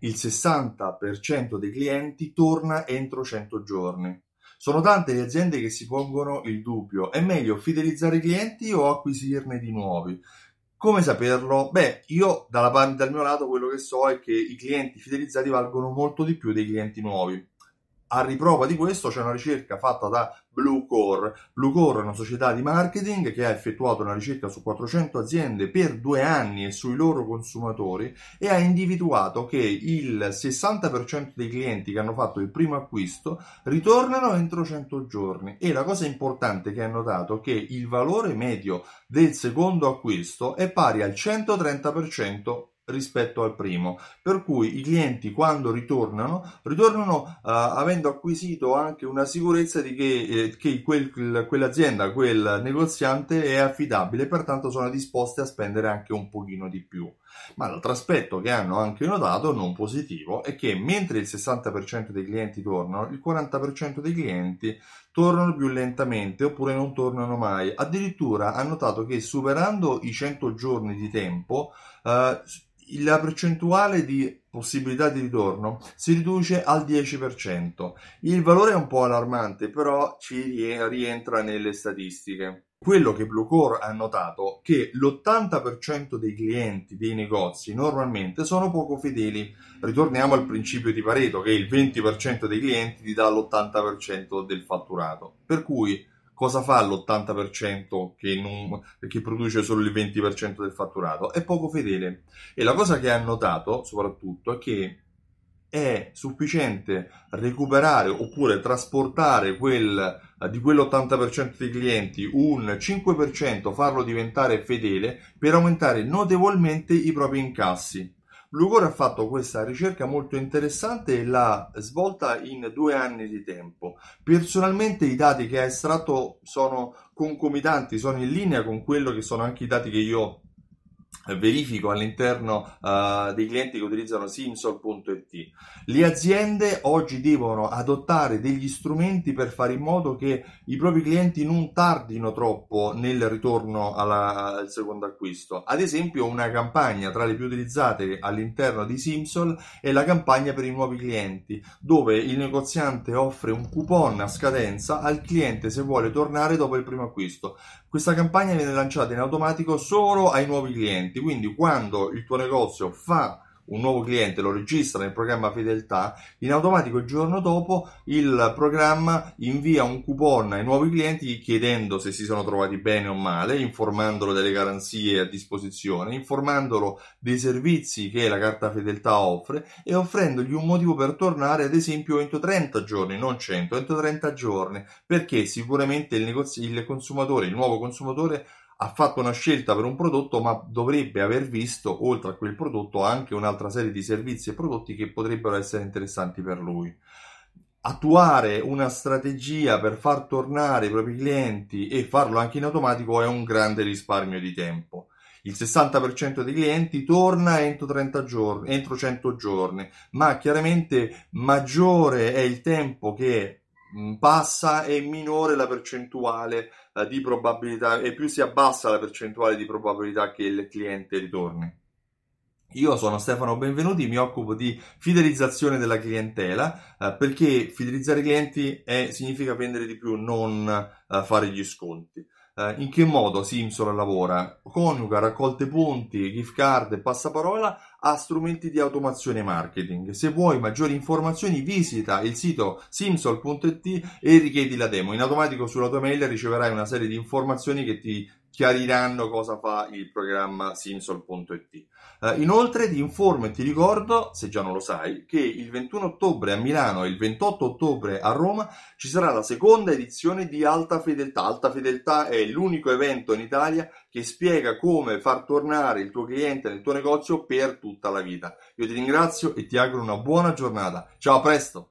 il 60% dei clienti torna entro 100 giorni. Sono tante le aziende che si pongono il dubbio, è meglio fidelizzare i clienti o acquisirne di nuovi? Come saperlo? Beh, io dalla, dal mio lato quello che so è che i clienti fidelizzati valgono molto di più dei clienti nuovi. A riprova di questo c'è una ricerca fatta da Bluecore. Bluecore è una società di marketing che ha effettuato una ricerca su 400 aziende per due anni e sui loro consumatori e ha individuato che il 60% dei clienti che hanno fatto il primo acquisto ritornano entro 100 giorni e la cosa importante che ha notato è che il valore medio del secondo acquisto è pari al 130% rispetto al primo, per cui i clienti quando ritornano, ritornano uh, avendo acquisito anche una sicurezza di che, eh, che quel, quell'azienda, quel negoziante è affidabile, pertanto sono disposti a spendere anche un pochino di più. Ma l'altro aspetto che hanno anche notato, non positivo, è che mentre il 60% dei clienti tornano, il 40% dei clienti tornano più lentamente oppure non tornano mai. Addirittura ha notato che superando i 100 giorni di tempo, uh, la percentuale di possibilità di ritorno si riduce al 10%. Il valore è un po' allarmante, però ci rientra nelle statistiche. Quello che Bluecore ha notato è che l'80% dei clienti dei negozi normalmente sono poco fedeli. Ritorniamo al principio di Pareto, che il 20% dei clienti ti dà l'80% del fatturato. Per cui cosa fa l'80% che, non, che, produce solo il 20% del fatturato? È poco fedele. E la cosa che ha notato soprattutto è che è sufficiente recuperare oppure trasportare quel, di quell'80% dei clienti un 5%, farlo diventare fedele per aumentare notevolmente i propri incassi. Bluecore ha fatto questa ricerca molto interessante e l'ha svolta in due anni di tempo. Personalmente i dati che ha estratto sono concomitanti, sono in linea con quello che sono anche i dati che io verifico all'interno uh, dei clienti che utilizzano simsol.it. Le aziende oggi devono adottare degli strumenti per fare in modo che i propri clienti non tardino troppo nel ritorno alla, al secondo acquisto. Ad esempio, una campagna tra le più utilizzate all'interno di Simsol è la campagna per i nuovi clienti, dove il negoziante offre un coupon a scadenza al cliente se vuole tornare dopo il primo acquisto. Questa campagna viene lanciata in automatico solo ai nuovi clienti, quindi quando il tuo negozio fa un nuovo cliente lo registra nel programma fedeltà, in automatico il giorno dopo il programma invia un coupon ai nuovi clienti chiedendo se si sono trovati bene o male, informandolo delle garanzie a disposizione, informandolo dei servizi che la carta fedeltà offre e offrendogli un motivo per tornare ad esempio entro 30 giorni, non 100, entro 30 giorni, perché sicuramente il, negozio, il consumatore, il nuovo consumatore ha fatto una scelta per un prodotto, ma dovrebbe aver visto, oltre a quel prodotto, anche un'altra serie di servizi e prodotti che potrebbero essere interessanti per lui. Attuare una strategia per far tornare i propri clienti e farlo anche in automatico è un grande risparmio di tempo. Il 60% dei clienti torna entro, 30 giorni, entro 100 giorni, ma chiaramente maggiore è il tempo che passa e minore la percentuale eh, di probabilità e più si abbassa la percentuale di probabilità che il cliente ritorni. Io sono Stefano Benvenuti, mi occupo di fidelizzazione della clientela eh, perché fidelizzare i clienti è, significa vendere di più, non eh, fare gli sconti. Eh, in che modo Simsol lavora? Coniuga raccolte punti, gift card e passaparola a strumenti di automazione marketing. Se vuoi maggiori informazioni visita il sito simsol.it e richiedi la demo. In automatico sulla tua mail riceverai una serie di informazioni che ti chiariranno cosa fa il programma simsol.it. Uh, inoltre ti informo e ti ricordo, se già non lo sai, che il 21 ottobre a Milano e il 28 ottobre a Roma ci sarà la seconda edizione di Alta Fedeltà. Alta Fedeltà è l'unico evento in Italia che spiega come far tornare il tuo cliente nel tuo negozio per tutta la vita. Io ti ringrazio e ti auguro una buona giornata. Ciao, a presto!